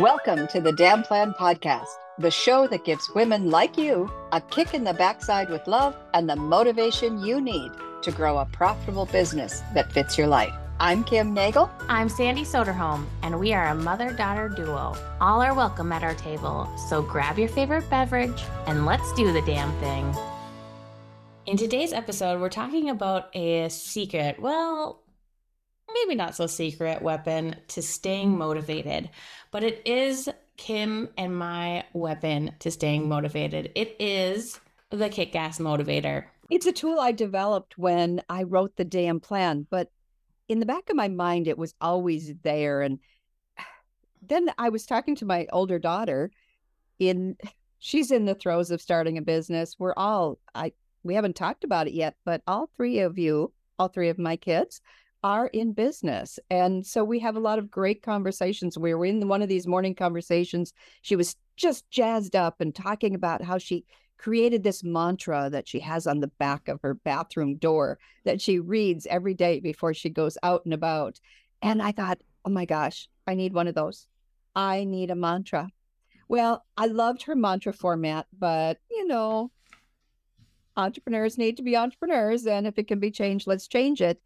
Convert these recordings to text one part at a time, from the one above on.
Welcome to the Damn Plan Podcast, the show that gives women like you a kick in the backside with love and the motivation you need to grow a profitable business that fits your life. I'm Kim Nagel. I'm Sandy Soderholm, and we are a mother daughter duo. All are welcome at our table, so grab your favorite beverage and let's do the damn thing. In today's episode, we're talking about a secret, well, maybe not so secret weapon to staying motivated, but it is Kim and my weapon to staying motivated. It is the kick ass motivator. It's a tool I developed when I wrote the damn plan, but in the back of my mind, it was always there. And then I was talking to my older daughter in she's in the throes of starting a business. We're all I we haven't talked about it yet, but all three of you, all three of my kids are in business. And so we have a lot of great conversations. We were in one of these morning conversations. She was just jazzed up and talking about how she created this mantra that she has on the back of her bathroom door that she reads every day before she goes out and about. And I thought, oh my gosh, I need one of those. I need a mantra. Well, I loved her mantra format, but you know, entrepreneurs need to be entrepreneurs. And if it can be changed, let's change it.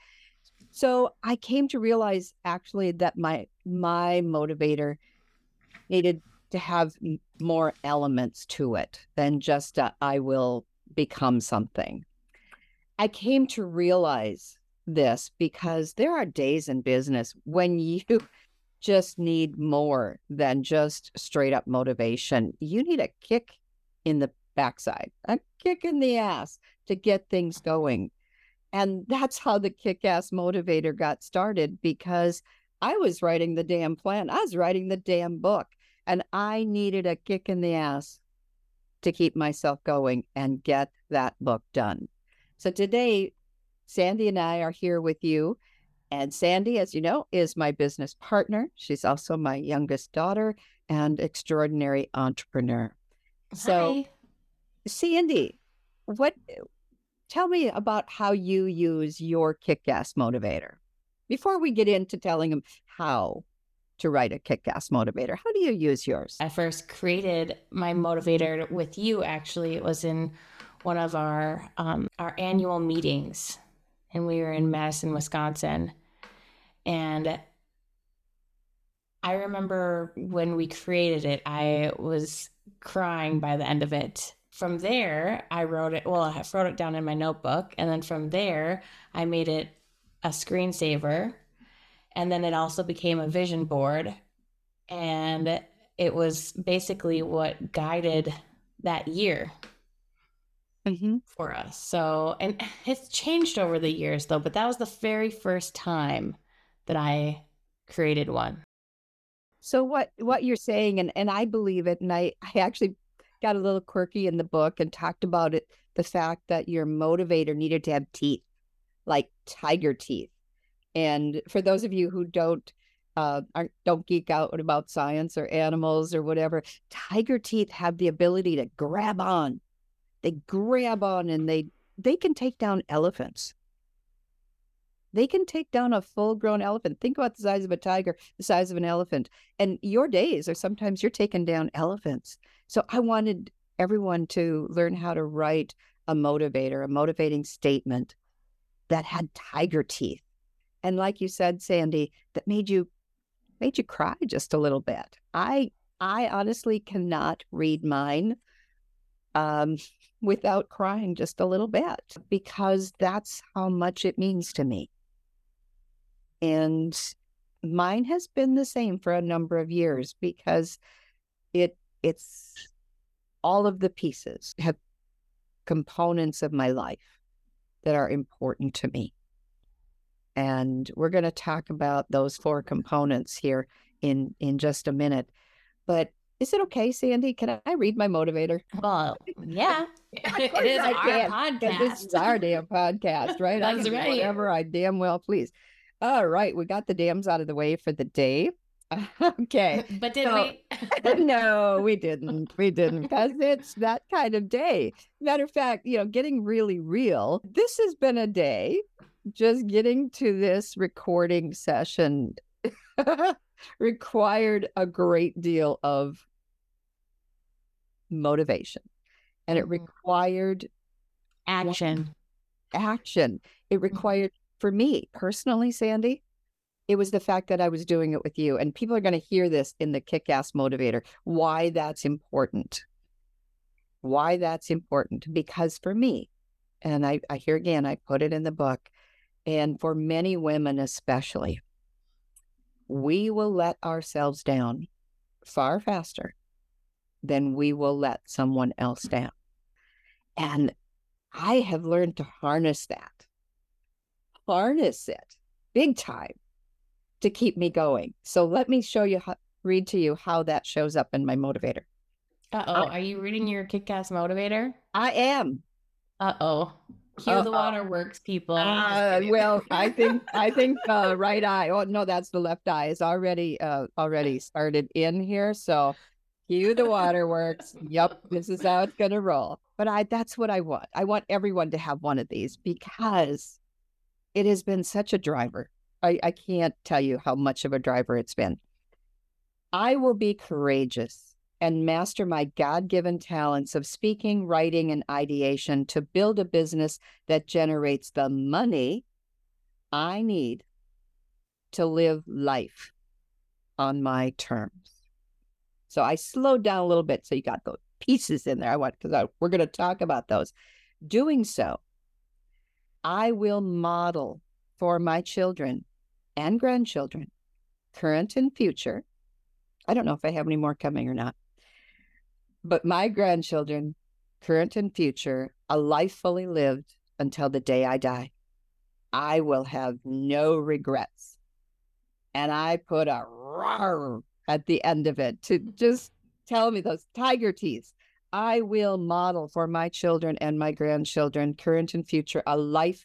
So I came to realize actually that my my motivator needed to have more elements to it than just a, I will become something. I came to realize this because there are days in business when you just need more than just straight up motivation. You need a kick in the backside, a kick in the ass to get things going. And that's how the kick ass motivator got started because I was writing the damn plan. I was writing the damn book and I needed a kick in the ass to keep myself going and get that book done. So today, Sandy and I are here with you. And Sandy, as you know, is my business partner. She's also my youngest daughter and extraordinary entrepreneur. Hi. So, Sandy, what tell me about how you use your kick-ass motivator. Before we get into telling them how to write a kick-ass motivator how do you use yours? I first created my motivator with you. Actually, it was in one of our um, our annual meetings, and we were in Madison, Wisconsin, and I remember when we created it, I was crying by the end of it from there, I wrote it. Well, I wrote it down in my notebook, and then from there, I made it a screensaver, and then it also became a vision board, and it was basically what guided that year mm-hmm. for us. So, and it's changed over the years though, but that was the very first time that I created one. so what what you're saying and and i believe it and i i actually got a little quirky in the book and talked about it the fact that your motivator needed to have teeth like tiger teeth. And for those of you who don't uh aren't don't geek out about science or animals or whatever tiger teeth have the ability to grab on. They grab on and they they can take down elephants they can take down a full grown elephant think about the size of a tiger the size of an elephant and your days are sometimes you're taking down elephants so I wanted everyone to learn how to write a motivator, a motivating statement that had tiger teeth. And like you said, Sandy, that made you made you cry just a little bit. I I honestly cannot read mine um, without crying just a little bit because that's how much it means to me. And mine has been the same for a number of years because it it's all of the pieces have components of my life that are important to me. And we're going to talk about those four components here in in just a minute. But is it okay, Sandy? Can I read my motivator? Well, yeah, it is I our can, 'cause This is our damn podcast, right? I That's can right. Whatever I damn well please. All right, we got the dams out of the way for the day. okay. But did So- we? no, we didn't. We didn't because it's that kind of day. Matter of fact, you know, getting really real, this has been a day just getting to this recording session required a great deal of motivation and it Mhm. required Action. action. It required, for me personally, Sandy, it was the fact that I was doing it with you. And people are going to hear this in the kick ass motivator, why that's important. Why that's important. Because for me, and I, I hear again, I put it in the book, and for many women especially, we will let ourselves down far faster than we will let someone else down. And I have learned to harness that, harness it big time to keep me going. So let me show you, how, read to you how that shows up in my motivator. Uh oh. Are you reading your kick ass motivator? I am. Uh oh. Cue the Uh-oh. waterworks, people. Uh, well, I think I think uh, right eye. Oh no, that's the left eye. Is already uh, already started in here. So cue the waterworks. Yep, this is how it's gonna roll. But I that's what I want. I want everyone to have one of these because it has been such a driver. I, I can't tell you how much of a driver it's been. I will be courageous and master my God given talents of speaking, writing, and ideation to build a business that generates the money I need to live life on my terms. So I slowed down a little bit. So you got those pieces in there. I want, because we're going to talk about those. Doing so, I will model for my children and grandchildren, current and future. I don't know if I have any more coming or not, but my grandchildren, current and future, a life fully lived until the day I die. I will have no regrets. And I put a roar at the end of it to just tell me those tiger teeth. I will model for my children and my grandchildren, current and future, a life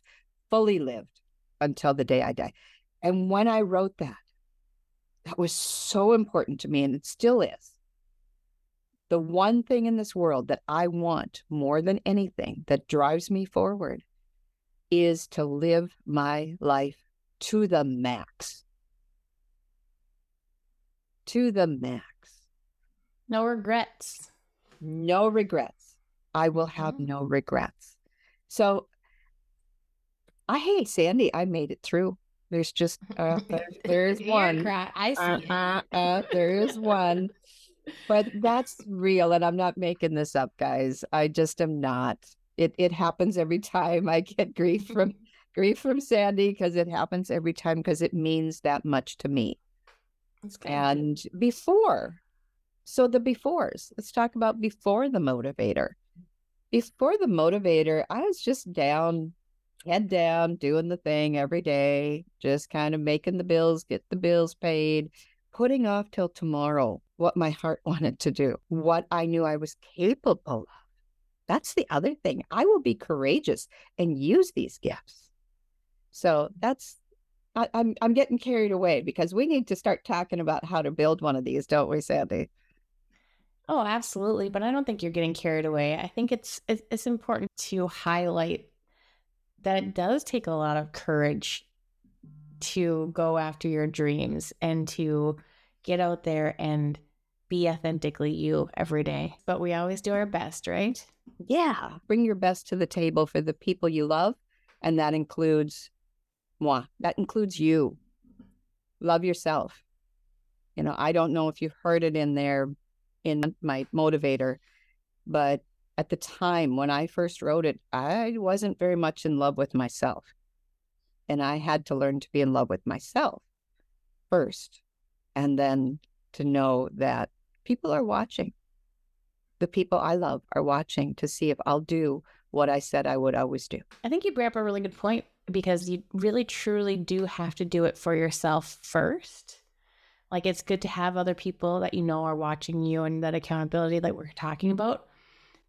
fully lived until the day I die. And when I wrote that, that was so important to me, and it still is. The one thing in this world that I want more than anything that drives me forward is to live my life to the max. To the max. No regrets. No regrets. I will have Mhm. no regrets. So I hey Sandy, I made it through. There's just uh, there, there's one. I see. Uh, uh, uh, there is one. But that's real, and I'm not making this up, guys. I just am not. It it happens every time I get grief from grief from Sandy because it happens every time because it means that much to me. And before, so the befores. Let's talk about before the motivator. Before the motivator, I was just down, head down, doing the thing every day, just kind of making the bills, get the bills paid, putting off till tomorrow what my heart wanted to do, what I knew I was capable of. That's the other thing. I will be courageous and use these gifts. So that's I, I'm I'm getting carried away because we need to start talking about how to build one of these, don't we, Sandy? Oh, absolutely. But I don't think you're getting carried away. I think it's it's, important to highlight that it does take a lot of courage to go after your dreams and to get out there and be authentically you every day. But we always do our best, right? Yeah. Bring your best to the table for the people you love. And that includes moi. That includes you. Love yourself. You know, I don't know if you heard it in there in my motivator, but at the time when I first wrote it, I wasn't very much in love with myself. And I had to learn to be in love with myself first. And then to know that people are watching. The people I love are watching to see if I'll do what I said I would always do. I think you bring up a really good point because you really truly do have to do it for yourself first. Like it's good to have other people that you know are watching you and that accountability that we're talking about.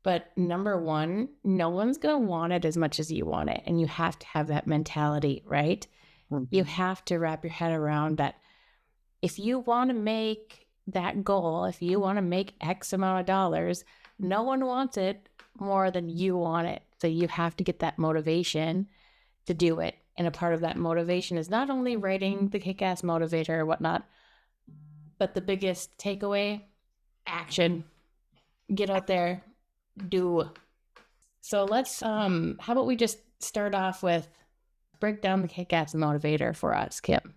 But number one, no one's going to want it as much as you want it. And you have to have that mentality, right? You mm-hmm. have to wrap your head around that if you want to make that goal, if you want to make X amount of dollars, no one wants it more than you want it. So you have to get that motivation to do it. And a part of that motivation is not only writing the kick ass motivator or whatnot, but the biggest takeaway action. Get out there, do. So let's um how about we just start off with break down the kick-ass motivator for us, Kim.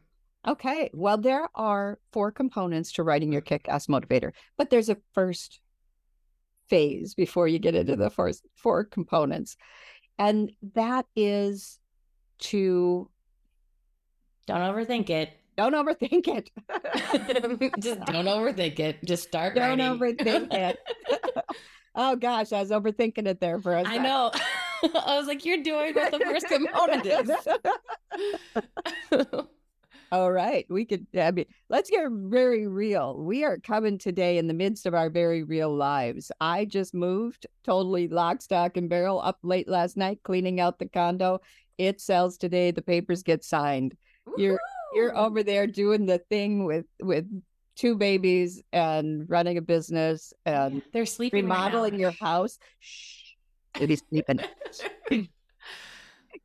Okay. Well, there are four components to writing your kick ass motivator, but there's a first phase before you get into the first four components. And that is to don't overthink it. Don't overthink it. Just don't overthink it. Just start don't writing. overthink it. oh gosh, I was overthinking it there for a I second. know. I was like, you're doing what the first component is. All right. We could, I mean, let's get very real. We are coming today in the midst of our very real lives. I just moved totally lock, stock, and barrel up late last night, cleaning out the condo. It sells today. The papers get signed. You're you're oh. over there doing the thing with with two babies and running a business and They're sleeping. right remodeling your house. Shh. Baby's sleeping.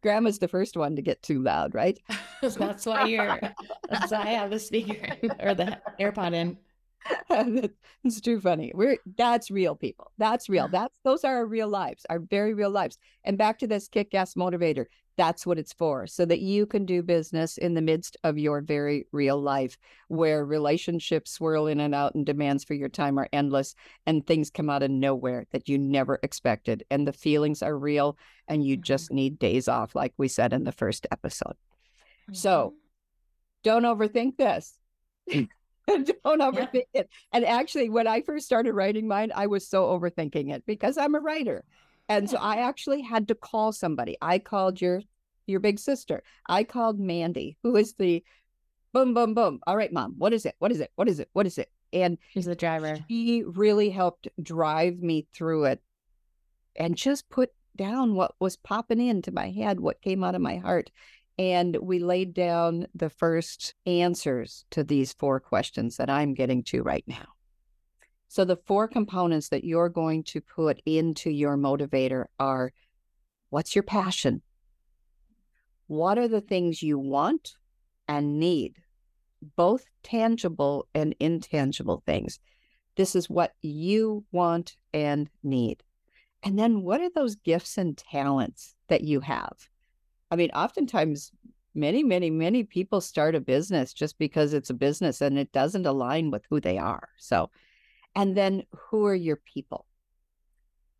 Grandma's the first one to get too loud, right? that's why you're. That's why I have the speaker or the AirPod in. it's too funny. We're that's real people. That's real. That's those are our real lives, our very real lives. And back to this kick-ass motivator. That's what it's for, so that you can do business in the midst of your very real life, where relationships swirl in and out and demands for your time are endless, and things come out of nowhere that you never expected, and the feelings are real, and you Mhm. just need days off, like we said in the first episode. So, don't overthink this. don't overthink it. And actually, when I first started writing mine, I was so overthinking it because I'm a writer. And so I actually had to call somebody. I called your your big sister. I called Mandy, who is the boom, boom, boom. All right, mom, what is it? What is it? What is it? What is it? And she's the driver. she really helped drive me through it and just put down what was popping into my head, what came out of my heart. And we laid down the first answers to these four questions that I'm getting to right now. So, the four components that you're going to put into your motivator are what's your passion? What are the things you want and need? Both tangible and intangible things. This is what you want and need. And then what are those gifts and talents that you have? I mean, oftentimes, many, many, many people start a business just because it's a business and it doesn't align with who they are. So, and then who are your people?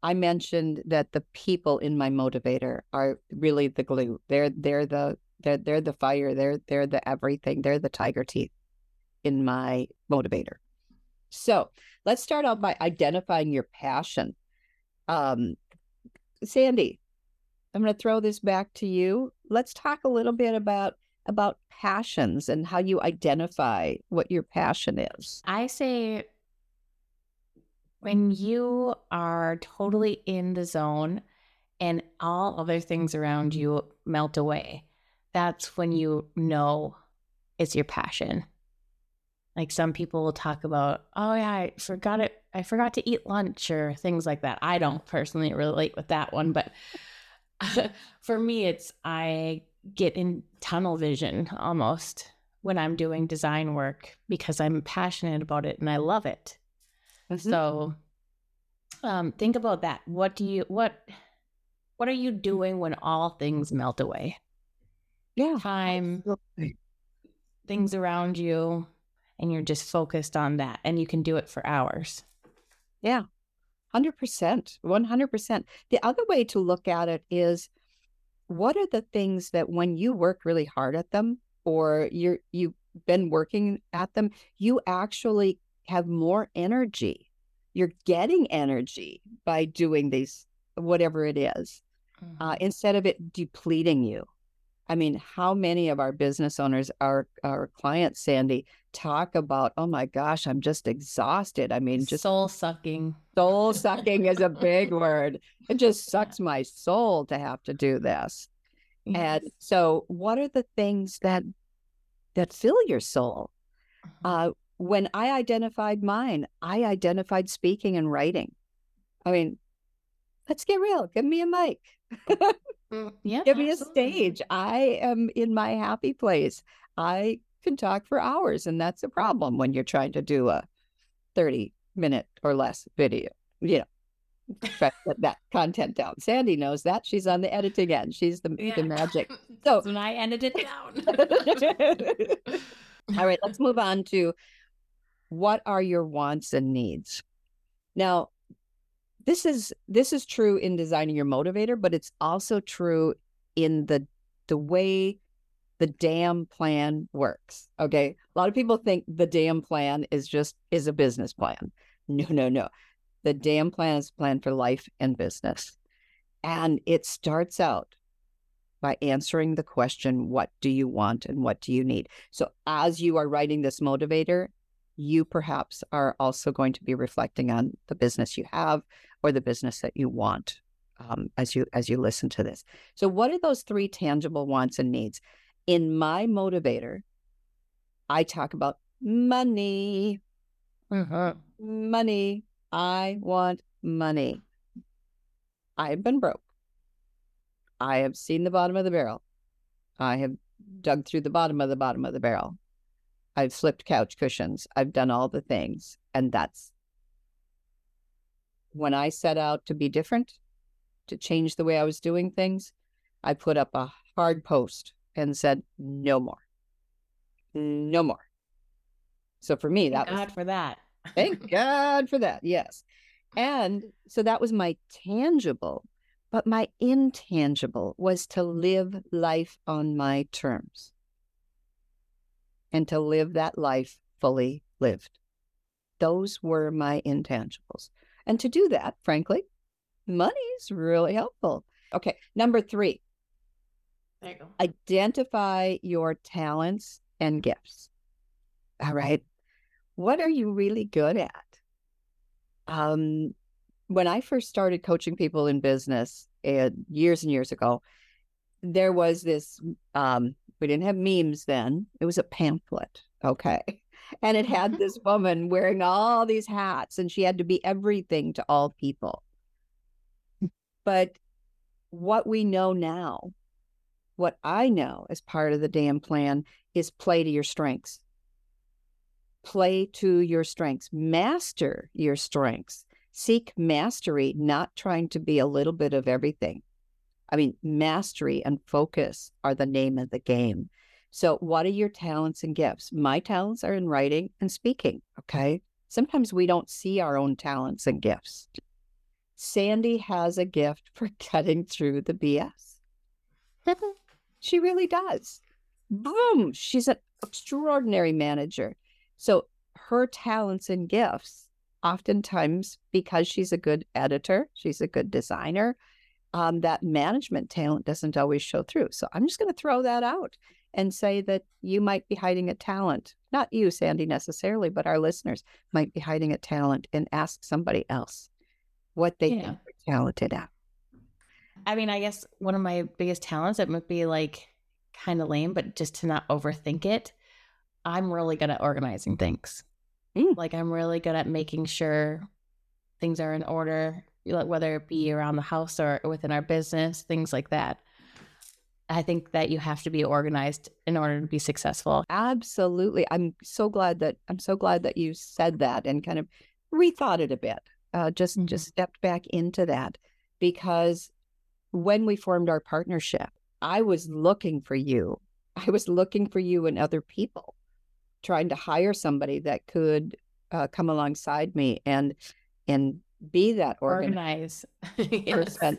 I mentioned that the people in my motivator are really the glue. They're they're the they're they're the fire. They're they're the everything. They're the tiger teeth in my motivator. So let's start out by identifying your passion. Um, Sandy, I'm going to throw this back to you. Let's talk a little bit about about passions and how you identify what your passion is. I say when you are totally in the zone and all other things around mm-hmm. you melt away, that's when you know it's your passion. Like some people will talk about, oh yeah, I forgot it. I forgot to eat lunch or things like that. I don't personally relate with that one, but for me, it's I get in tunnel vision almost when I'm doing mm. design work because I'm passionate about it and I love it. Mm-hmm. So um, think about that. What do you what what are you mm. doing when all things melt away? Yeah. Time, absolutely. things around you, and you're just focused on that. And you can do it for hours. Yeah. 100%, 100%. The other way to look at it is what are the things that when you work really hard at them or you're you've been working at them, you actually have more energy. You're getting energy by doing these whatever it is, uh, mm-hmm. uh, instead of it depleting you. I mean, how many of our business owners, our our clients, Sandy, talk about, oh my gosh, I'm just exhausted. I mean, just soul sucking. soul sucking is a big word. It just sucks my soul to have to do this. And so what are the things that that fill your soul? Uh when I identified mine, I identified speaking and writing. I mean, let's get real. Give me a mic. Mm, yeah. Give me a stage. I am in my happy place. I can talk for hours, and that's a problem when you're trying to do a 30 minute or less video. You know, try to get that content down. Sandy knows that. She's on the editing end. She's the, Yeah. the magic. So when I ended it down. All right, let's move on to what are your wants and needs. Now, this is this is true in designing your motivator, but it's also true in the the way the DAM plan works. Okay. A lot of people think the DAM plan is just is a business plan. No, no, no. The DAM plan is a plan for life and business. And it starts out by answering the question, what do you want and what do you need? So as you are writing this motivator, you perhaps are also going to be reflecting on the business you have or the business that you want um, as you as you listen to this. So what are those three tangible wants and needs? In my motivator, I talk about money, Mhm. money. I want money. I've been broke. I have seen the bottom of the barrel. I have dug through the bottom of the bottom of the barrel. I've flipped couch cushions. I've done all the things. And that's when I set out to be different, to change the way I was doing things, I put up a hard post and said, no more. No more. So for me, that Thank was God for that. Thank God for that. Yes. And so that was my tangible, but my intangible was to live life on my terms and to live that life fully lived. Those were my intangibles. And to do that, frankly, money is really helpful. Okay. Number three, There you go. identify your talents and gifts. All right. What are you really good at? Um, when I first started coaching people in business uh, years and years ago, there was this, um, we didn't have memes then, it was a pamphlet. Okay. And it had this woman wearing all these hats, and she had to be everything to all people. But what we know now, what I know as part of the damn plan is play to your strengths. Play to your strengths, master your strengths, seek mastery, not trying to be a little bit of everything. I mean, mastery and focus are the name of the game. So, what are your talents and gifts? My talents are in writing and speaking. Okay. Sometimes we don't see our own talents and gifts. Sandy has a gift for cutting through the BS. She really does. Boom. She's an extraordinary manager. So her talents and gifts, oftentimes because she's a good editor, she's a good designer, um, that management talent doesn't always show through. So I'm just going to throw that out and say that you might be hiding a talent. Not you, Sandy, necessarily, but our listeners might be hiding a talent and ask somebody else what they Yeah. think they're talented at. I mean, I guess one of my biggest talents, it might be like kind of lame, but just to not overthink it, I'm really good at organizing things. Mm. Like, I'm really good at making sure things are in order, like, whether it be around the house or within our business, things like that. I think that you have to be organized in order to be successful. Absolutely. I'm so glad that I'm so glad that you said that and kind of rethought it a bit. Uh, just Mhm. just stepped back into that because when we formed our partnership, I was looking for you. I was looking for you and other people, trying to hire somebody that could uh, come alongside me and and be that organized Organize. Yes. person.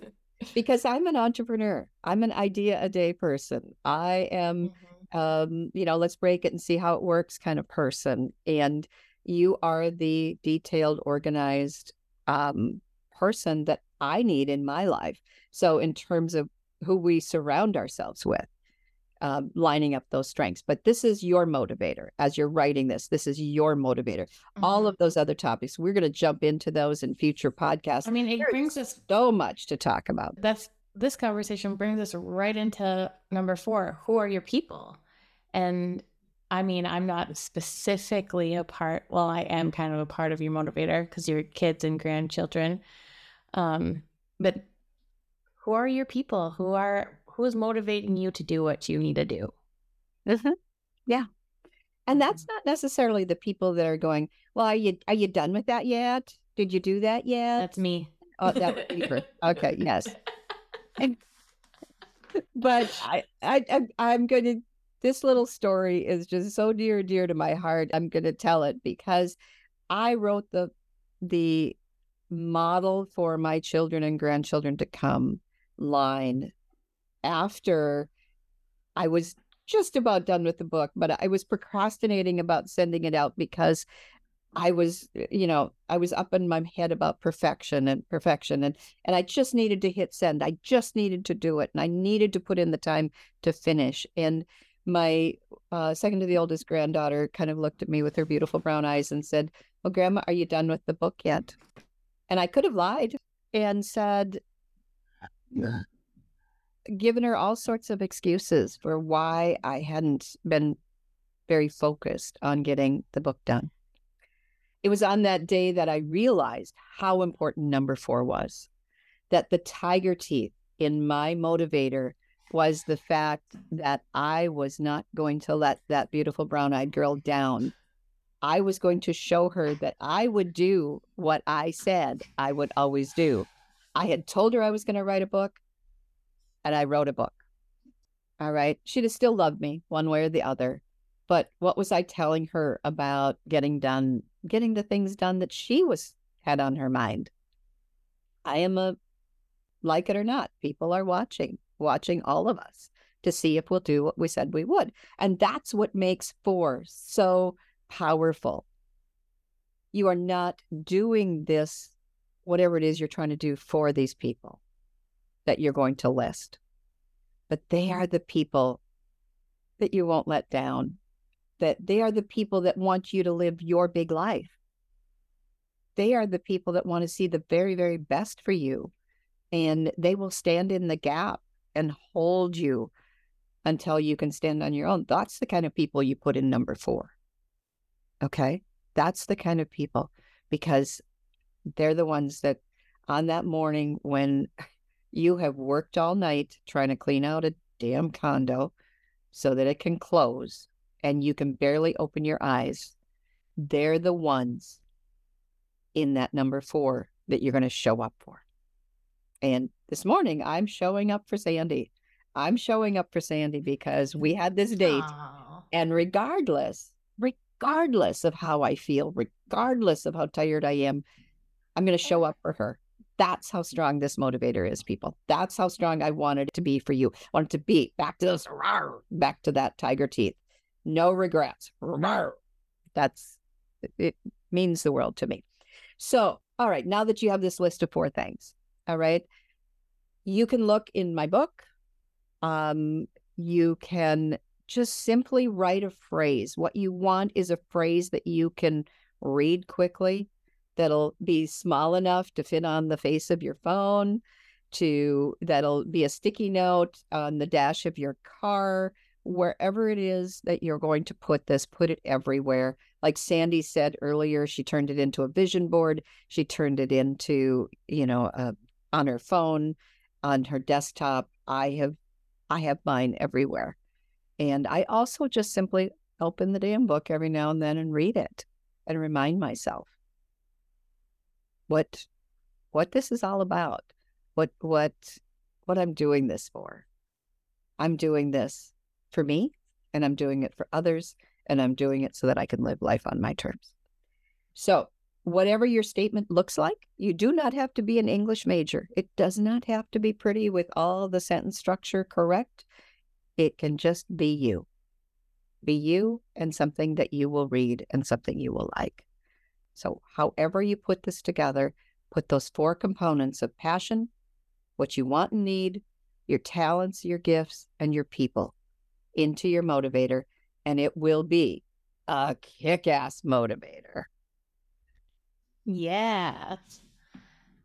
because I'm an entrepreneur. I'm an idea a day person. I am Mhm. um, you know, let's break it and see how it works kind of person. And you are the detailed, organized um, person that I need in my life. So, in terms of who we surround ourselves with, um, lining up those strengths. But this is your motivator as you're writing this. This is your motivator. All Mhm. of those other topics, we're going to jump into those in future podcasts. I mean, it There is brings us so much to talk about. that's this conversation brings us right into number four who are your people and i mean i'm not specifically a part well i am kind of a part of your motivator because your kids and grandchildren um but who are your people who are who is motivating you to do what you need to do Mhm. Yeah. And that's not necessarily the people that are going, well, are you are you done with that yet? Did you do that yet? That's me. Oh, that would be okay, yes. And, but I, I, I I'm going to. This little story is just so dear, dear to my heart. I'm going to tell it because I wrote the the model for my children and grandchildren to come line after I was just about done with the book, but I was procrastinating about sending it out because I was, you know, I was up in my head about perfection and perfection and and I just needed to hit send. I just needed to do it and I needed to put in the time to finish. And my uh, second to the oldest granddaughter kind of looked at me with her beautiful brown eyes and said, "Well, grandma, are you done with the book yet?" And I could have lied and said given her all sorts of excuses for why I hadn't been very focused on getting the book done. It was on that day that I realized how important number four was. That the tiger teeth in my motivator was the fact that I was not going to let that beautiful brown eyed girl down. I was going to show her that I would do what I said I would always do. I had told her I was going to write a book, and I wrote a book. All right. She'd have still loved me one way or the other. But what was I telling her about getting done, getting the things done that she was had on her mind? I am a like it or not, people are watching, watching all of us to see if we'll do what we said we would. And that's what makes four so powerful. You are not doing this, whatever it is you're trying to do for these people that you're going to list, but they are the people that you won't let down, that they are the people that want you to live your big life. They are the people that want to see the very, very best for you. And they will stand in the gap and hold you until you can stand on your own. That's the kind of people you put in number four. Okay. That's the kind of people because they're the ones that on that morning when you have worked all night trying to clean out a damn condo so that it can close and you can barely open your eyes. They're the ones in that number four that you're going to show up for. And this morning, I'm showing up for Sandy. I'm showing up for Sandy because we had this date. Aww. And regardless, regardless of how I feel, regardless of how tired I am, I'm going to show up for her. That's how strong this motivator is, people. That's how strong I wanted it to be for you. I want it to be back to this, back to that tiger teeth. No regrets. That's it means the world to me. So, all right, now that you have this list of four things, all right, you can look in my book. Um, you can just simply write a phrase. What you want is a phrase that you can read quickly that'll be small enough to fit on the face of your phone to that'll be a sticky note on the dash of your car wherever it is that you're going to put this put it everywhere. Like sandy said earlier she turned it into a vision board. She turned it into you know uh, on her phone on her desktop. I have i have mine everywhere. And i also just simply open the damn book every now and then and read it and remind myself what what this is all about what what what i'm doing this for. I'm doing this for me and i'm doing it for others and i'm doing it so that i can live life on my terms. So whatever your statement looks like you do not have to be an english major. It does not have to be pretty with all the sentence structure correct. It can just be you. Be you and something that you will read and something you will like so, however you put this together, put those four components of passion, what you want and need, your talents, your gifts, and your people into your motivator, and it will be a kick ass motivator. Yeah.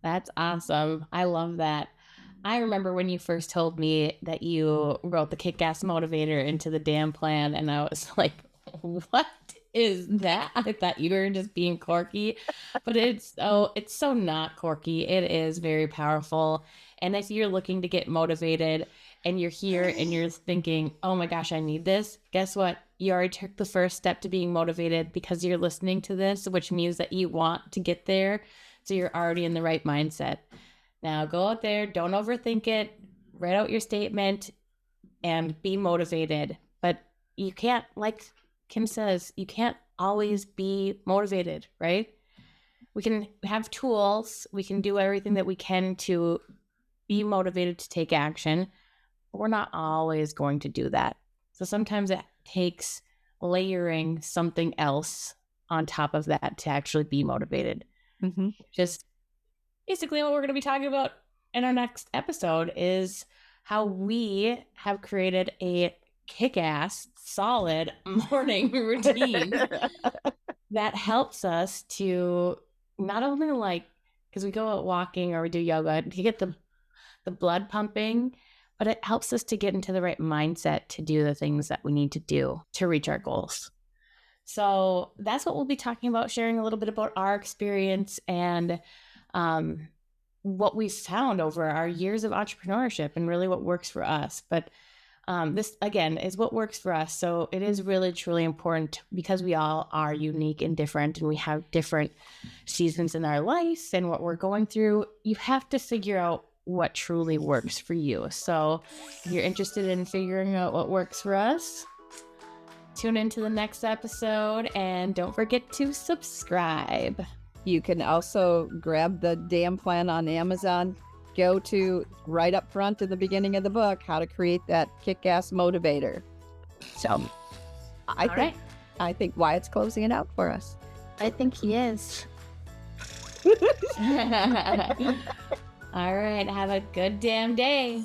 That's awesome. I love that. I remember when you first told me that you wrote the kick ass motivator into the damn plan, and I was like, what is that? I thought you were just being quirky, but it's oh, it's so not quirky. It is very powerful. And if you're looking to get motivated, and you're here and you're thinking, oh my gosh, I need this, guess what? You already took the first step to being motivated because you're listening to this, which means that you want to get there. So you're already in the right mindset. Now go out there, don't overthink it, write out your statement, and be motivated. But you can't, like Kim says, you can't always be motivated, right? We can have tools, we can do everything that we can to be motivated to take action, but we're not always going to do that. So sometimes it takes layering something else on top of that to actually be motivated. Mm-hmm. Just basically what we're going to be talking about in our next episode is how we have created a kick-ass solid morning routine that helps us to not only like because we go out walking or we do yoga to get the the blood pumping but it helps us to get into the right mindset to do the things that we need to do to reach our goals. So that's what we'll be talking about sharing a little bit about our experience and um, what we've found over our years of entrepreneurship and really what works for us. But um, this again is what works for us. So it is really truly important because we all are unique and different, and we have different seasons in our lives and what we're going through. You have to figure out what truly works for you. So if you're interested in figuring out what works for us, tune into the next episode and don't forget to subscribe. You can also grab the damn plan on Amazon go to right up front in the beginning of the book how to create that kick-ass motivator. So I All think right. I think Wyatt's closing it out for us. I think he is. All right, have a good damn day.